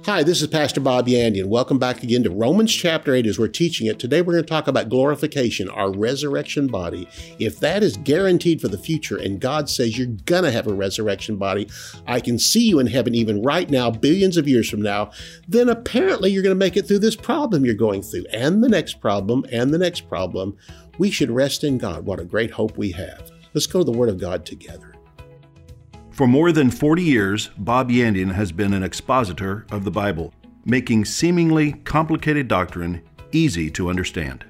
Hi, this is Pastor Bob Yandian, and welcome back again to Romans chapter 8 as we're teaching it. Today we're going to talk about glorification, our resurrection body. If that is guaranteed for the future and God says you're going to have a resurrection body, I can see you in heaven even right now, billions of years from now, then apparently you're going to make it through this problem you're going through and the next problem and the next problem. We should rest in God. What a great hope we have. Let's go to the Word of God together. For more than 40 years, Bob Yandian has been an expositor of the Bible, making seemingly complicated doctrine easy to understand.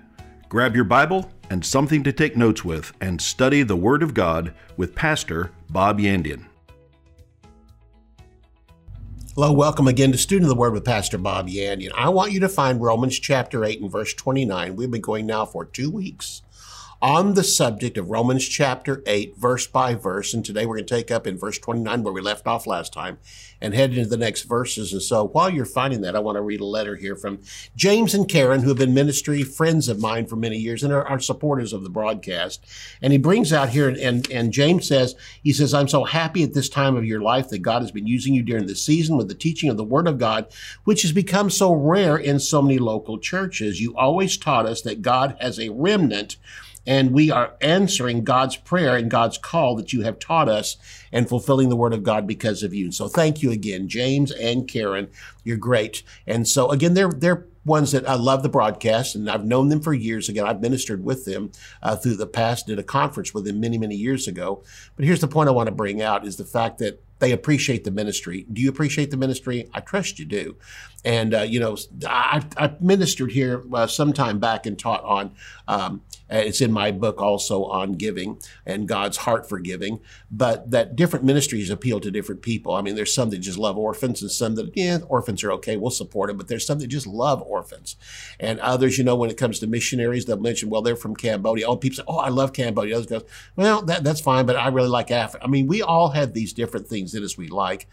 Grab your Bible and something to take notes with and study the Word of God with Pastor Bob Yandian. Hello, welcome again to Student of the Word with Pastor Bob Yandian. I want you to find Romans chapter 8 and verse 29. We've been going now for two weeks on the subject of Romans chapter 8, verse by verse. And today we're going to take up in verse 29 where we left off last time and head into the next verses. And so while you're finding that, I want to read a letter here from James and Karen, who have been ministry friends of mine for many years and are, are supporters of the broadcast. And he brings out here, and, and, and James says, he says, I'm so happy at this time of your life that God has been using you during this season with the teaching of the Word of God, which has become so rare in so many local churches. You always taught us that God has a remnant and we are answering God's prayer and God's call that you have taught us and fulfilling the word of God because of you. So thank you again, James and Karen. You're great. And so again, they're, they're ones that I love the broadcast and I've known them for years. Again, I've ministered with them uh, through the past, did a conference with them many, many years ago. But here's the point I want to bring out is the fact that they appreciate the ministry. Do you appreciate the ministry? I trust you do. And, uh, you know, I, I ministered here uh, some time back and taught on, um, it's in my book also on giving and God's heart for giving, but that different ministries appeal to different people. I mean, there's some that just love orphans and some that, yeah, orphans are okay, we'll support them, but there's some that just love orphans. And others, you know, when it comes to missionaries, they'll mention, well, they're from Cambodia. Oh, people say, oh, I love Cambodia. Others go, well, that, that's fine, but I really like Africa. I mean, we all have these different things that we like.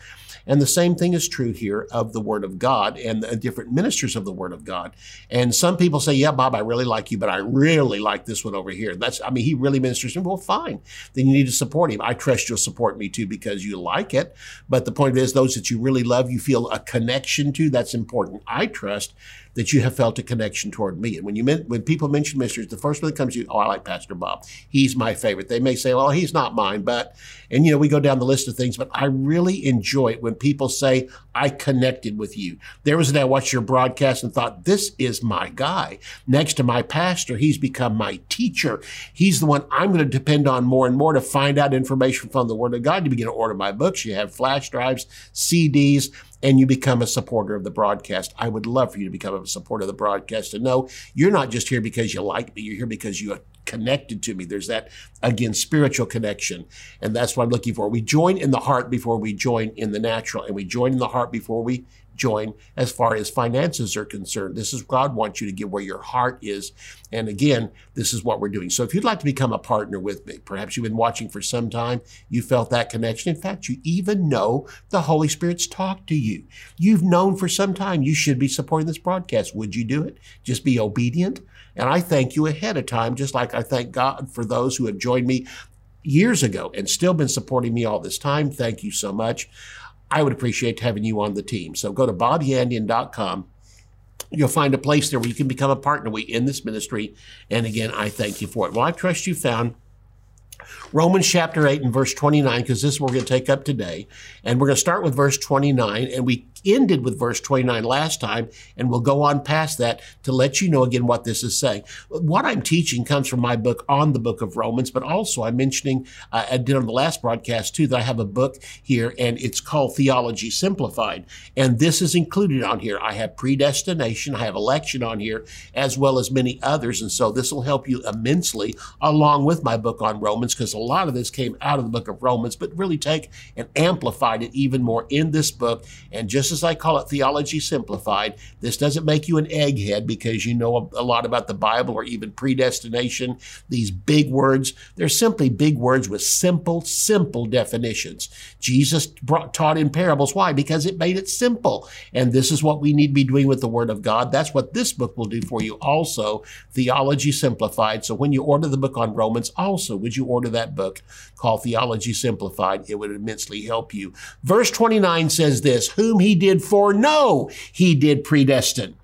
And the same thing is true here of the Word of God and the different ministers of the Word of God. And some people say, yeah, Bob, I really like you, but I really like this one over here. That's, I mean, he really ministers me. Well, fine. Then you need to support him. I trust you'll support me too because you like it. But the point is, those that you really love, you feel a connection to, that's important. I trust that you have felt a connection toward me. And when you when people mention ministers, the first one that comes to you, oh, I like Pastor Bob. He's my favorite. They may say, well, he's not mine, but and you know we go down the list of things. But I really enjoy it when people say I connected with you. There was a day I watched your broadcast and thought, this is my guy. Next to my pastor, he's become my teacher. He's the one I'm going to depend on more and more to find out information from the Word of God. You begin to order my books. You have flash drives, CDs and you become a supporter of the broadcast. I would love for you to become a supporter of the broadcast and know you're not just here because you like me, you're here because you are connected to me. There's that, again, spiritual connection. And that's what I'm looking for. We join in the heart before we join in the natural, and we join in the heart before we join as far as finances are concerned. This is God wants you to give where your heart is. And again, this is what we're doing. So if you'd like to become a partner with me, perhaps you've been watching for some time, you felt that connection. In fact, you even know the Holy Spirit's talked to you. You've known for some time you should be supporting this broadcast. Would you do it? Just be obedient. And I thank you ahead of time, just like I thank God for those who have joined me years ago and still been supporting me all this time. Thank you so much. I would appreciate having you on the team. So go to bobyandian.com. You'll find a place there where you can become a partner in this ministry. And again, I thank you for it. Well, I trust you found Romans chapter 8 and verse 29, because this is what we're going to take up today. And we're going to start with verse 29. And we ended with verse 29 last time, and we'll go on past that to let you know again what this is saying. What I'm teaching comes from my book on the book of Romans, but also I'm mentioning, uh, I did on the last broadcast too, that I have a book here, and it's called Theology Simplified. And this is included on here. I have predestination, I have election on here, as well as many others. And so this will help you immensely along with my book on Romans, because a lot of this came out of the book of Romans, but really take and amplified it even more in this book and just just as I call it theology simplified, this doesn't make you an egghead because you know a lot about the Bible or even predestination. These big words, they're simply big words with simple, simple definitions. Jesus brought, taught in parables. Why? Because it made it simple. And this is what we need to be doing with the Word of God. That's what this book will do for you also, Theology Simplified. So when you order the book on Romans, also would you order that book called Theology Simplified? It would immensely help you. Verse 29 says this, whom he did foreknow, he did predestine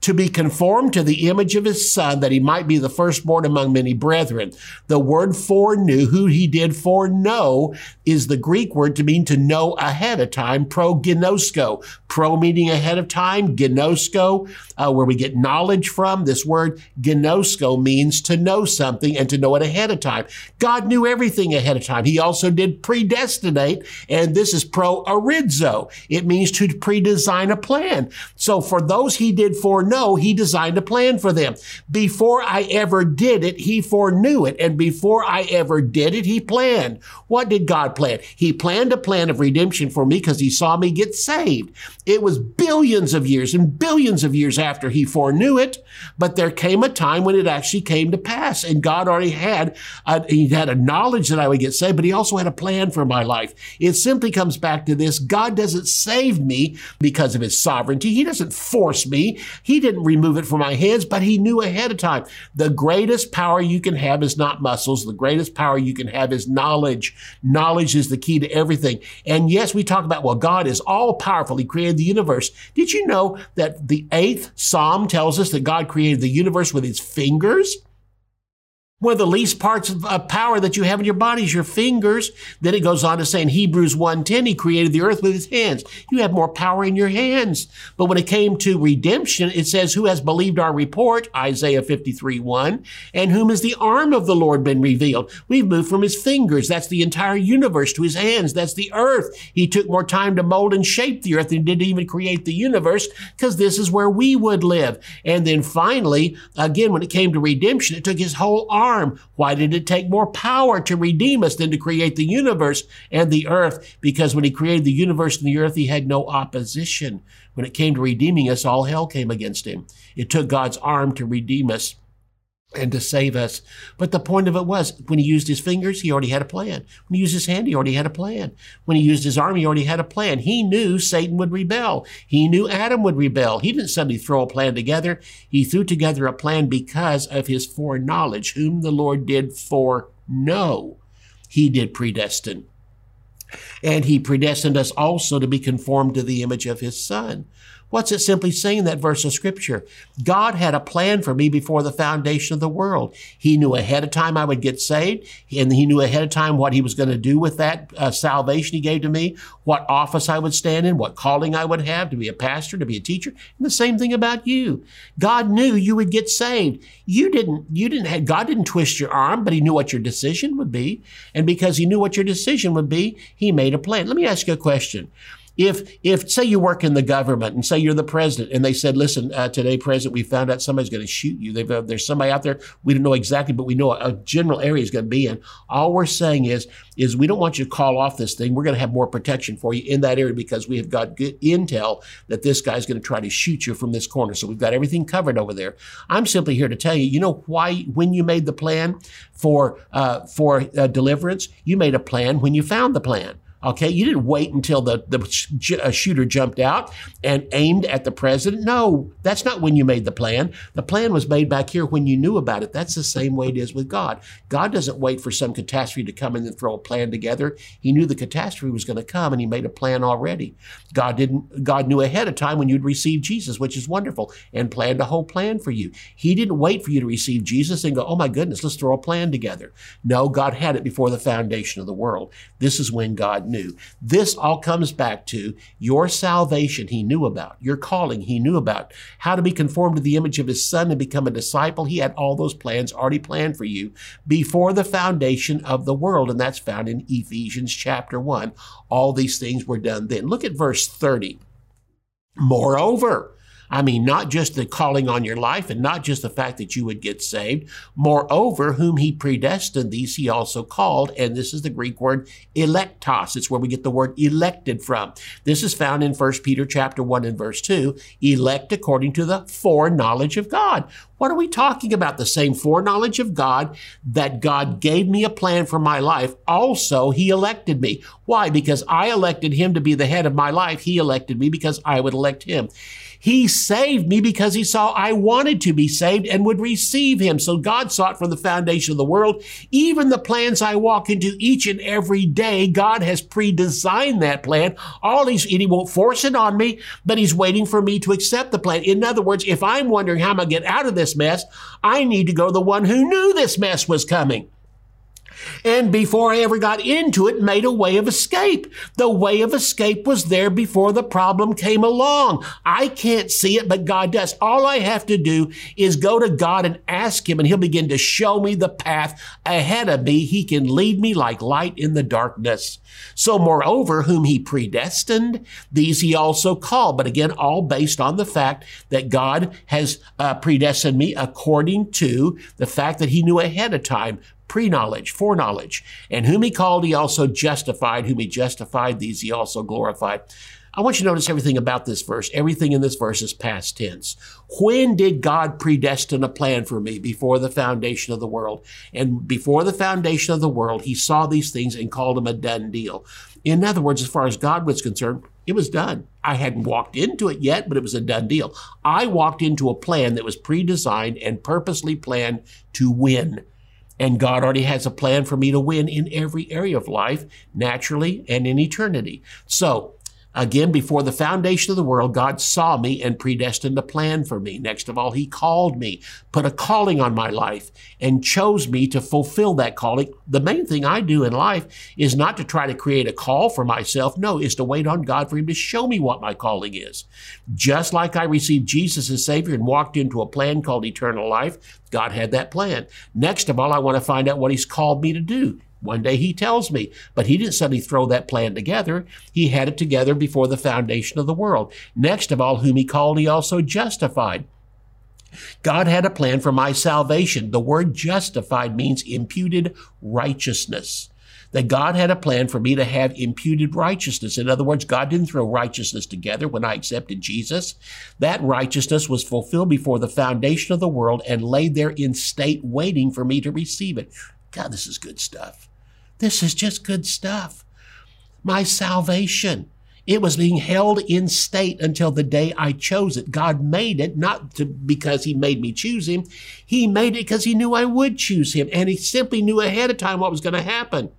to be conformed to the image of his son, that he might be the firstborn among many brethren. The word foreknew, who he did foreknow, is the Greek word to mean to know ahead of time, proginosko. Pro meaning ahead of time, ginosko, uh, where we get knowledge from. This word ginosko means to know something and to know it ahead of time. God knew everything ahead of time. He also did predestinate, and this is pro orizo. It means to pre-design a plan. So for those he did foreknow, he designed a plan for them. Before I ever did it, he foreknew it. And before I ever did it, he planned. What did God plan? He planned a plan of redemption for me because he saw me get saved. It was billions of years and billions of years after he foreknew it, but there came a time when it actually came to pass. And God already had, a, he had a knowledge that I would get saved, but he also had a plan for my life. It simply comes back to this. God doesn't save me because of his sovereignty. He doesn't force me. He didn't remove it from my hands, but he knew ahead of time. The greatest power you can have is not muscles. The greatest power you can have is knowledge. Knowledge is the key to everything. And yes, we talk about, well, God is all powerful. He created the universe. Did you know that the eighth Psalm tells us that God created the universe with his fingers? One of the least parts of uh, power that you have in your body is your fingers. Then it goes on to say in Hebrews 1.10, he created the earth with his hands. You have more power in your hands. But when it came to redemption, it says, who has believed our report, Isaiah 53.1, and whom has the arm of the Lord been revealed? We've moved from his fingers. That's the entire universe to his hands. That's the earth. He took more time to mold and shape the earth than he did even create the universe because this is where we would live. And then finally, again, when it came to redemption, it took his whole arm harm? Why did it take more power to redeem us than to create the universe and the earth? Because when he created the universe and the earth, he had no opposition. When it came to redeeming us, all hell came against him. It took God's arm to redeem us and to save us. But the point of it was when he used his fingers, he already had a plan. When he used his hand, he already had a plan. When he used his arm, he already had a plan. He knew Satan would rebel. He knew Adam would rebel. He didn't suddenly throw a plan together. He threw together a plan because of his foreknowledge, whom the Lord did foreknow. He did predestine. And he predestined us also to be conformed to the image of his son. What's it simply saying that verse of scripture? God had a plan for me before the foundation of the world. He knew ahead of time I would get saved, and he knew ahead of time what he was going to do with that uh, salvation he gave to me, what office I would stand in, what calling I would have to be a pastor, to be a teacher. And the same thing about you. God knew you would get saved. You didn't, you didn't have, God didn't twist your arm, but he knew what your decision would be. And because he knew what your decision would be, he made a plan. Let me ask you a question. If, if say you work in the government and say you're the president and they said, listen, uh, today, president, we found out somebody's going to shoot you. Uh, there's somebody out there. We don't know exactly, but we know a, a general area is going to be in. All we're saying is, is we don't want you to call off this thing. We're going to have more protection for you in that area because we have got good intel that this guy's going to try to shoot you from this corner. So we've got everything covered over there. I'm simply here to tell you, you know why, when you made the plan for, uh, for uh, deliverance, you made a plan when you found the plan. Okay, you didn't wait until the, the uh, shooter jumped out and aimed at the president. No, that's not when you made the plan. The plan was made back here when you knew about it. That's the same way it is with God. God doesn't wait for some catastrophe to come and then throw a plan together. He knew the catastrophe was going to come and he made a plan already. God didn't, God knew ahead of time when you'd receive Jesus, which is wonderful, and planned a whole plan for you. He didn't wait for you to receive Jesus and go, oh my goodness, let's throw a plan together. No, God had it before the foundation of the world. This is when God knew. This all comes back to your salvation he knew about, your calling he knew about, how to be conformed to the image of his son and become a disciple. He had all those plans already planned for you before the foundation of the world. And that's found in Ephesians chapter 1. All these things were done then. Look at verse 30. Moreover, I mean, not just the calling on your life and not just the fact that you would get saved. Moreover, whom he predestined, these he also called. And this is the Greek word electos. It's where we get the word elected from. This is found in 1 Peter chapter 1 and verse 2. Elect according to the foreknowledge of God. What are we talking about? The same foreknowledge of God that God gave me a plan for my life. Also, He elected me. Why? Because I elected Him to be the head of my life. He elected me because I would elect Him. He saved me because he saw I wanted to be saved and would receive him. So God it from the foundation of the world. Even the plans I walk into each and every day, God has pre-designed that plan. All he's, and he won't force it on me, but he's waiting for me to accept the plan. In other words, if I'm wondering how I'm going to get out of this mess, I need to go to the one who knew this mess was coming and before I ever got into it, made a way of escape. The way of escape was there before the problem came along. I can't see it, but God does. All I have to do is go to God and ask Him, and He'll begin to show me the path ahead of me. He can lead me like light in the darkness. So, moreover, whom He predestined, these He also called. But again, all based on the fact that God has uh, predestined me according to the fact that He knew ahead of time pre-knowledge, foreknowledge. And whom he called, he also justified. Whom he justified, these he also glorified. I want you to notice everything about this verse. Everything in this verse is past tense. When did God predestine a plan for me? Before the foundation of the world. And before the foundation of the world, he saw these things and called them a done deal. In other words, as far as God was concerned, it was done. I hadn't walked into it yet, but it was a done deal. I walked into a plan that was pre-designed and purposely planned to win. And God already has a plan for me to win in every area of life, naturally and in eternity. So Again, before the foundation of the world, God saw me and predestined a plan for me. Next of all, He called me, put a calling on my life, and chose me to fulfill that calling. The main thing I do in life is not to try to create a call for myself. No, is to wait on God for Him to show me what my calling is. Just like I received Jesus as Savior and walked into a plan called eternal life, God had that plan. Next of all, I want to find out what He's called me to do. One day he tells me, but he didn't suddenly throw that plan together. He had it together before the foundation of the world. Next of all, whom he called, he also justified. God had a plan for my salvation. The word justified means imputed righteousness. That God had a plan for me to have imputed righteousness. In other words, God didn't throw righteousness together when I accepted Jesus. That righteousness was fulfilled before the foundation of the world and laid there in state waiting for me to receive it. God, this is good stuff. This is just good stuff. My salvation. It was being held in state until the day I chose it. God made it not to, because he made me choose him. He made it because he knew I would choose him. And he simply knew ahead of time what was going to happen.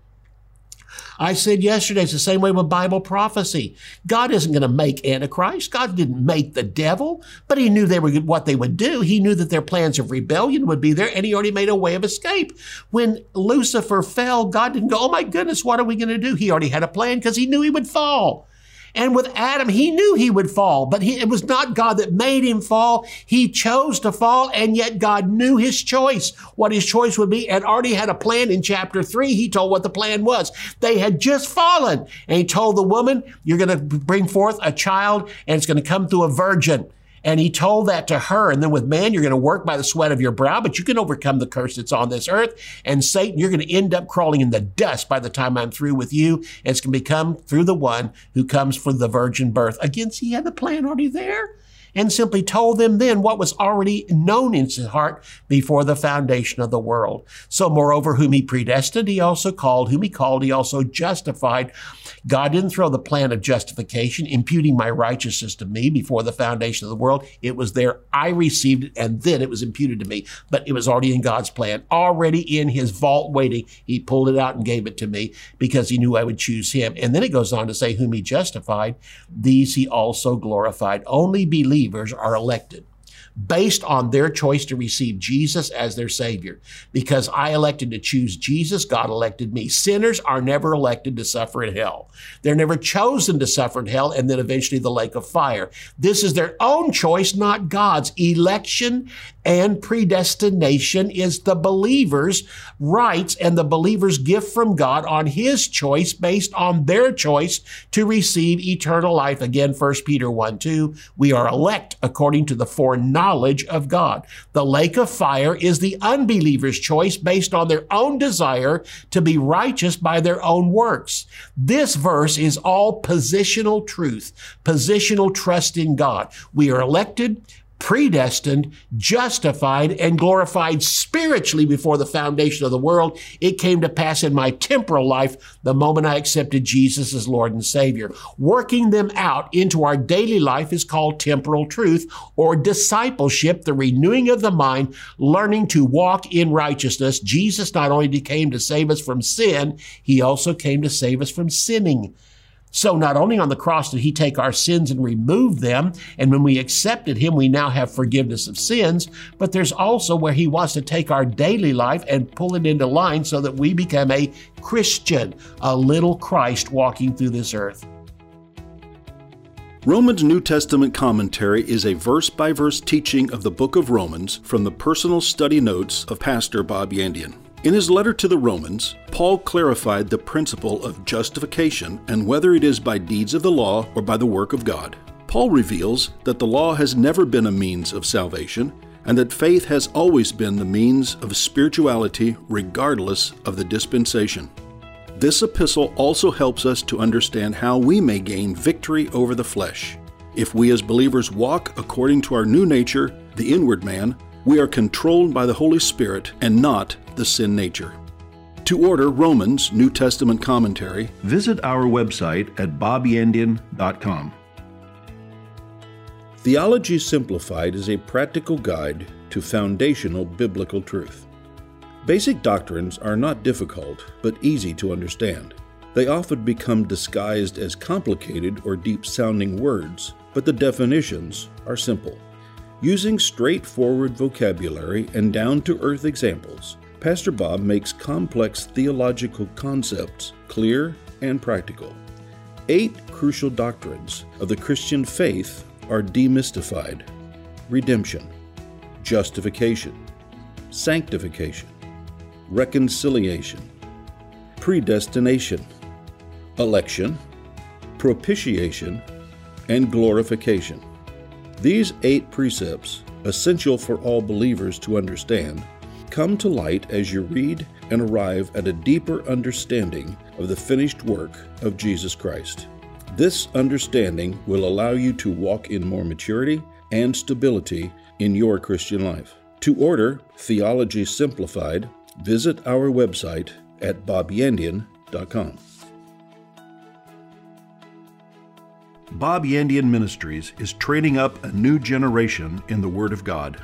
I said yesterday, it's the same way with Bible prophecy. God isn't going to make Antichrist. God didn't make the devil, but he knew they were what they would do. He knew that their plans of rebellion would be there, and he already made a way of escape. When Lucifer fell, God didn't go, oh my goodness, what are we going to do? He already had a plan because he knew he would fall. And with Adam, he knew he would fall, but he, it was not God that made him fall. He chose to fall, and yet God knew his choice, what his choice would be, and already had a plan in chapter three. He told what the plan was. They had just fallen, and he told the woman, You're going to bring forth a child, and it's going to come through a virgin. And he told that to her. And then with man, you're going to work by the sweat of your brow, but you can overcome the curse that's on this earth. And Satan, you're going to end up crawling in the dust by the time I'm through with you. And it's going to become through the one who comes from the virgin birth. Again, see, he had the plan already there and simply told them then what was already known in his heart before the foundation of the world. So moreover, whom he predestined, he also called. Whom he called, he also justified. God didn't throw the plan of justification, imputing my righteousness to me before the foundation of the world. It was there. I received it and then it was imputed to me. But it was already in God's plan, already in his vault waiting. He pulled it out and gave it to me because he knew I would choose him. And then it goes on to say, whom he justified, these he also glorified. Only believers are elected based on their choice to receive Jesus as their Savior. Because I elected to choose Jesus, God elected me. Sinners are never elected to suffer in hell. They're never chosen to suffer in hell and then eventually the lake of fire. This is their own choice, not God's. Election and predestination is the believer's rights and the believer's gift from God on his choice based on their choice to receive eternal life. Again, 1 Peter 1 2, we are elect according to the foreknowledge of God. The lake of fire is the unbeliever's choice based on their own desire to be righteous by their own works. This verse is all positional truth, positional trust in God. We are elected predestined, justified, and glorified spiritually before the foundation of the world. It came to pass in my temporal life the moment I accepted Jesus as Lord and Savior. Working them out into our daily life is called temporal truth or discipleship, the renewing of the mind, learning to walk in righteousness. Jesus not only came to save us from sin, he also came to save us from sinning. So not only on the cross did he take our sins and remove them, and when we accepted him, we now have forgiveness of sins, but there's also where he wants to take our daily life and pull it into line so that we become a Christian, a little Christ walking through this earth. Romans New Testament commentary is a verse by verse teaching of the book of Romans from the personal study notes of Pastor Bob Yandian. In his letter to the Romans, Paul clarified the principle of justification and whether it is by deeds of the law or by the work of God. Paul reveals that the law has never been a means of salvation and that faith has always been the means of spirituality regardless of the dispensation. This epistle also helps us to understand how we may gain victory over the flesh. If we as believers walk according to our new nature, the inward man, we are controlled by the Holy Spirit and not the sin nature. To order Romans New Testament commentary, visit our website at bobyandian.com. Theology Simplified is a practical guide to foundational biblical truth. Basic doctrines are not difficult, but easy to understand. They often become disguised as complicated or deep sounding words, but the definitions are simple. Using straightforward vocabulary and down to earth examples, Pastor Bob makes complex theological concepts clear and practical. Eight crucial doctrines of the Christian faith are demystified redemption, justification, sanctification, reconciliation, predestination, election, propitiation, and glorification. These eight precepts, essential for all believers to understand, come to light as you read and arrive at a deeper understanding of the finished work of Jesus Christ. This understanding will allow you to walk in more maturity and stability in your Christian life. To order Theology Simplified, visit our website at bobyandian.com. Bob Yandian Ministries is training up a new generation in the Word of God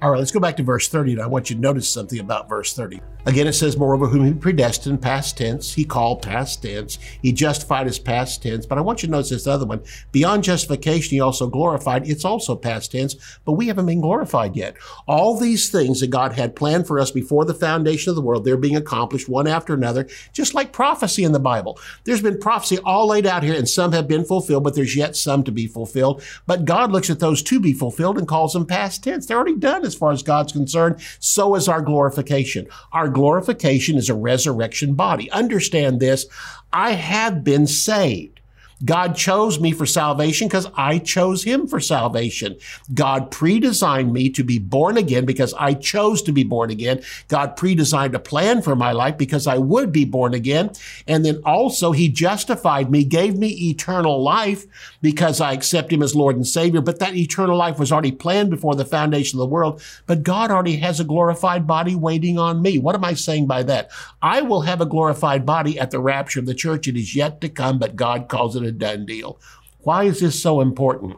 All right, let's go back to verse 30, and I want you to notice something about verse 30. Again, it says, Moreover, whom he predestined, past tense, he called, past tense, he justified as past tense. But I want you to notice this other one. Beyond justification, he also glorified. It's also past tense, but we haven't been glorified yet. All these things that God had planned for us before the foundation of the world, they're being accomplished one after another, just like prophecy in the Bible. There's been prophecy all laid out here, and some have been fulfilled, but there's yet some to be fulfilled. But God looks at those to be fulfilled and calls them past tense. They're already done as far as God's concerned. So is our glorification. Our glorification is a resurrection body. Understand this. I have been saved. God chose me for salvation because I chose him for salvation. God predesigned me to be born again because I chose to be born again. God predesigned a plan for my life because I would be born again. And then also he justified me, gave me eternal life because I accept him as Lord and Savior. But that eternal life was already planned before the foundation of the world. But God already has a glorified body waiting on me. What am I saying by that? I will have a glorified body at the rapture of the church. It is yet to come, but God calls it a done deal. Why is this so important?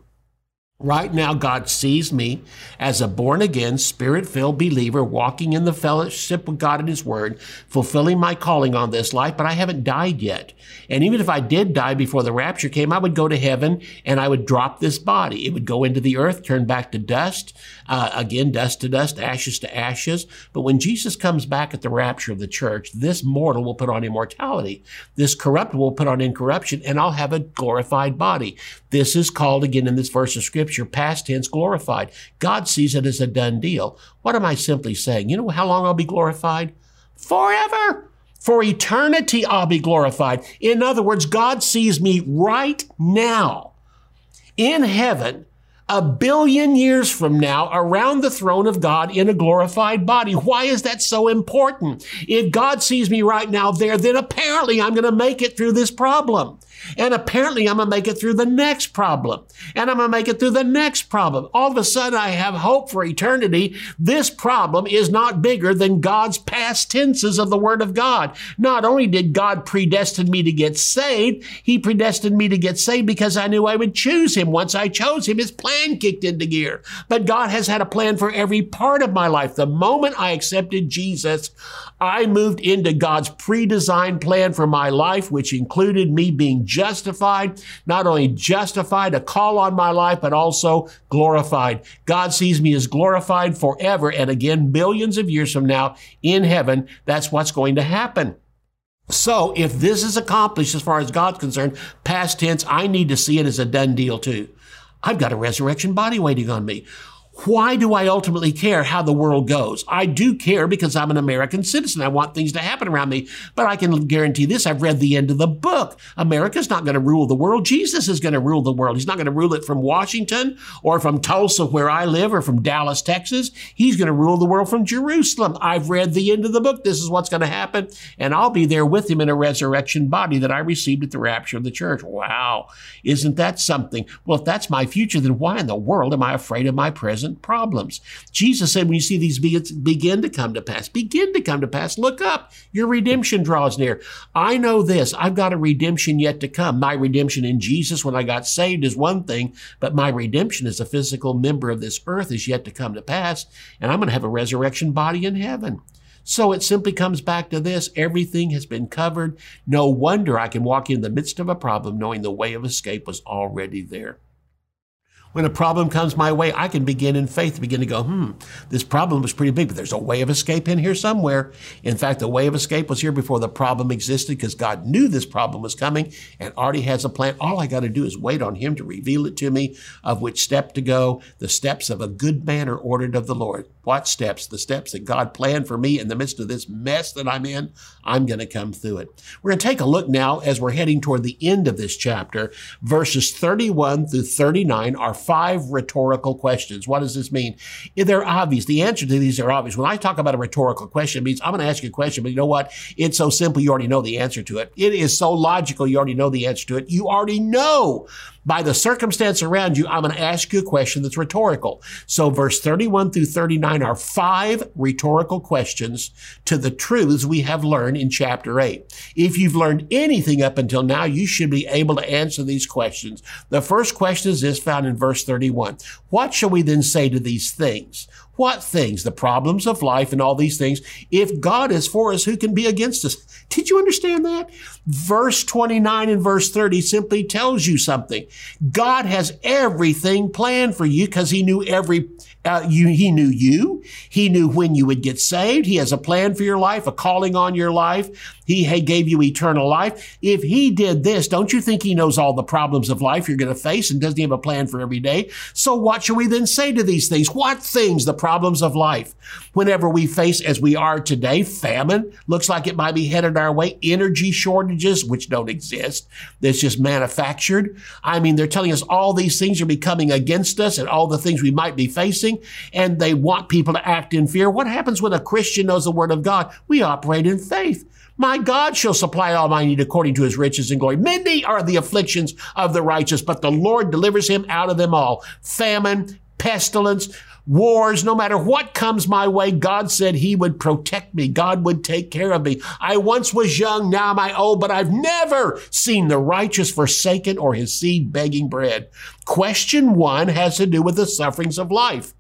Right now, God sees me as a born again, spirit filled believer walking in the fellowship with God and His Word, fulfilling my calling on this life, but I haven't died yet. And even if I did die before the rapture came, I would go to heaven and I would drop this body. It would go into the earth, turn back to dust, uh, again, dust to dust, ashes to ashes. But when Jesus comes back at the rapture of the church, this mortal will put on immortality. This corrupt will put on incorruption, and I'll have a glorified body. This is called, again, in this verse of Scripture, scripture, past tense, glorified. God sees it as a done deal. What am I simply saying? You know how long I'll be glorified? Forever. For eternity, I'll be glorified. In other words, God sees me right now in heaven a billion years from now around the throne of God in a glorified body. Why is that so important? If God sees me right now there, then apparently I'm going to make it through this problem. And apparently I'm going to make it through the next problem. And I'm going to make it through the next problem. All of a sudden I have hope for eternity. This problem is not bigger than God's past tenses of the Word of God. Not only did God predestine me to get saved, He predestined me to get saved because I knew I would choose Him. Once I chose Him, His plan kicked into gear. But God has had a plan for every part of my life. The moment I accepted Jesus, I moved into God's pre-designed plan for my life, which included me being justified, not only justified, a call on my life, but also glorified. God sees me as glorified forever. And again, billions of years from now in heaven, that's what's going to happen. So if this is accomplished as far as God's concerned, past tense, I need to see it as a done deal too. I've got a resurrection body waiting on me. Why do I ultimately care how the world goes? I do care because I'm an American citizen. I want things to happen around me. But I can guarantee this I've read the end of the book. America's not going to rule the world. Jesus is going to rule the world. He's not going to rule it from Washington or from Tulsa, where I live, or from Dallas, Texas. He's going to rule the world from Jerusalem. I've read the end of the book. This is what's going to happen. And I'll be there with him in a resurrection body that I received at the rapture of the church. Wow. Isn't that something? Well, if that's my future, then why in the world am I afraid of my present? Present problems. Jesus said, when you see these begin to come to pass, begin to come to pass, look up. Your redemption draws near. I know this. I've got a redemption yet to come. My redemption in Jesus when I got saved is one thing, but my redemption as a physical member of this earth is yet to come to pass. And I'm going to have a resurrection body in heaven. So it simply comes back to this. Everything has been covered. No wonder I can walk in the midst of a problem knowing the way of escape was already there. When a problem comes my way, I can begin in faith, begin to go, hmm, this problem was pretty big, but there's a way of escape in here somewhere. In fact, the way of escape was here before the problem existed because God knew this problem was coming and already has a plan. All I got to do is wait on Him to reveal it to me of which step to go. The steps of a good man are ordered of the Lord. What steps? The steps that God planned for me in the midst of this mess that I'm in. I'm going to come through it. We're going to take a look now as we're heading toward the end of this chapter. Verses 31 through 39 are five rhetorical questions. What does this mean? They're obvious. The answer to these are obvious. When I talk about a rhetorical question, it means I'm going to ask you a question, but you know what? It's so simple, you already know the answer to it. It is so logical, you already know the answer to it. You already know by the circumstance around you, I'm going to ask you a question that's rhetorical. So verse 31 through 39 are five rhetorical questions to the truths we have learned in chapter 8. If you've learned anything up until now, you should be able to answer these questions. The first question is this found in verse 31. What shall we then say to these things? What things? The problems of life and all these things. If God is for us, who can be against us? Did you understand that? Verse 29 and verse 30 simply tells you something. God has everything planned for you because he knew every uh, you, he knew you. He knew when you would get saved. He has a plan for your life, a calling on your life. He gave you eternal life. If he did this, don't you think he knows all the problems of life you're going to face and doesn't he have a plan for every day? So what shall we then say to these things? What things, the problems of life? Whenever we face, as we are today, famine looks like it might be headed our way, energy shortages, which don't exist. That's just manufactured. I mean, they're telling us all these things are becoming against us and all the things we might be facing, and they want people to act in fear. What happens when a Christian knows the word of God? We operate in faith. My God shall supply all my need according to his riches and glory. Many are the afflictions of the righteous, but the Lord delivers him out of them all. Famine, pestilence, wars, no matter what comes my way, God said he would protect me. God would take care of me. I once was young, now am I old, but I've never seen the righteous forsaken or his seed begging bread. Question one has to do with the sufferings of life.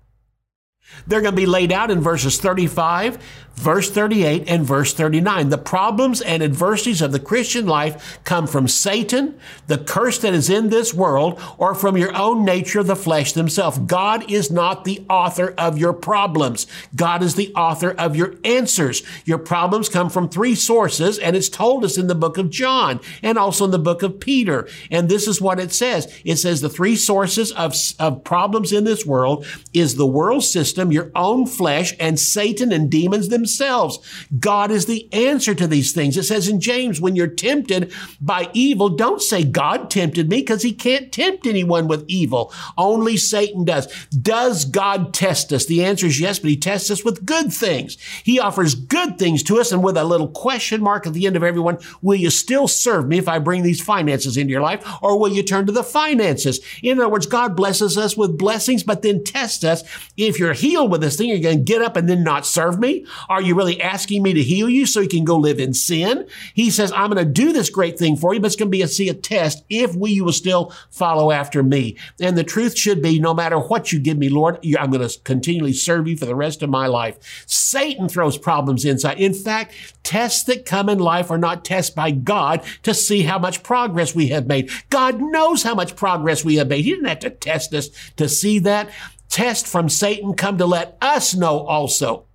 They're going to be laid out in verses 35, verse 38, and verse 39. The problems and adversities of the Christian life come from Satan, the curse that is in this world, or from your own nature the flesh themselves. God is not the author of your problems. God is the author of your answers. Your problems come from three sources, and it's told us in the book of John and also in the book of Peter. And this is what it says. It says the three sources of, of problems in this world is the world system, your own flesh, and Satan and demons themselves. God is the answer to these things. It says in James, when you're tempted by evil, don't say God tempted me because he can't tempt anyone with evil. Only Satan does. Does God test us? The answer is yes, but he tests us with good things. He offers good things to us and with a little question mark at the end of everyone, will you still serve me if I bring these finances into your life or will you turn to the finances? In other words, God blesses us with blessings, but then tests us. If you're healed with this thing, you're going to get up and then not serve me? Are you really asking me to heal you so you can go live in sin? He says, I'm going to do this great thing for you, but it's going to be a, see a test if we you will still follow after me. And the truth should be, no matter what you give me, Lord, I'm going to continually serve you for the rest of my life. Satan throws problems inside. In fact, tests that come in life are not tests by God to see how much progress we have made. God knows how much progress we have made. He didn't have to test us to see that. Tests from Satan come to let us know also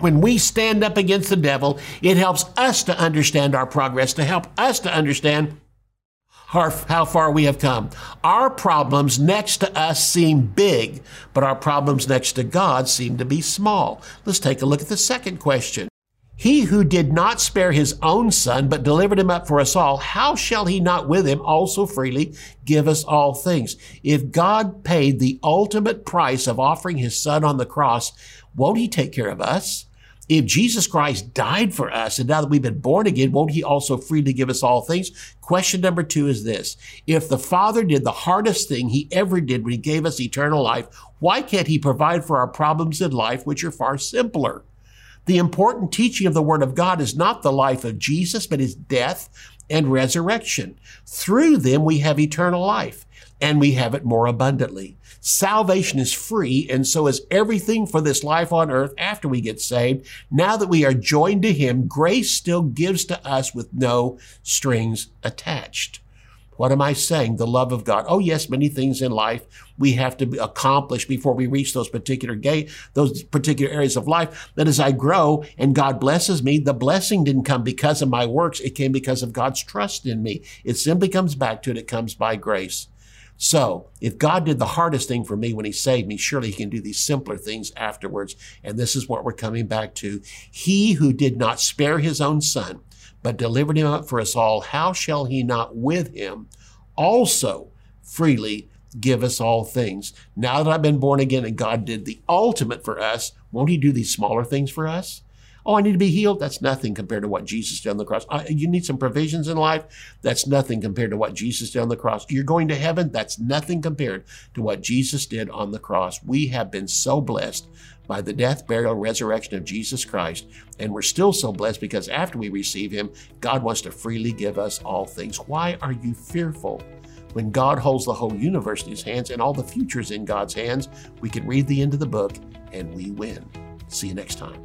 when we stand up against the devil, it helps us to understand our progress, to help us to understand how, how far we have come. Our problems next to us seem big, but our problems next to God seem to be small. Let's take a look at the second question. He who did not spare his own son, but delivered him up for us all, how shall he not with him also freely give us all things? If God paid the ultimate price of offering his son on the cross, won't he take care of us? If Jesus Christ died for us and now that we've been born again, won't he also freely give us all things? Question number two is this. If the Father did the hardest thing he ever did when he gave us eternal life, why can't he provide for our problems in life, which are far simpler? The important teaching of the Word of God is not the life of Jesus, but his death and resurrection. Through them, we have eternal life and we have it more abundantly. Salvation is free, and so is everything for this life on earth after we get saved. Now that we are joined to Him, grace still gives to us with no strings attached. What am I saying? The love of God. Oh, yes, many things in life we have to accomplish before we reach those particular gate, those particular areas of life. But as I grow and God blesses me, the blessing didn't come because of my works. It came because of God's trust in me. It simply comes back to it. It comes by grace. So, if God did the hardest thing for me when He saved me, surely He can do these simpler things afterwards. And this is what we're coming back to. He who did not spare His own Son, but delivered Him up for us all, how shall He not with Him also freely give us all things? Now that I've been born again and God did the ultimate for us, won't He do these smaller things for us? Oh, I need to be healed. That's nothing compared to what Jesus did on the cross. you need some provisions in life. That's nothing compared to what Jesus did on the cross. You're going to heaven. That's nothing compared to what Jesus did on the cross. We have been so blessed by the death, burial, resurrection of Jesus Christ. And we're still so blessed because after we receive Him, God wants to freely give us all things. Why are you fearful? When God holds the whole universe in His hands and all the futures in God's hands, we can read the end of the book and we win. See you next time.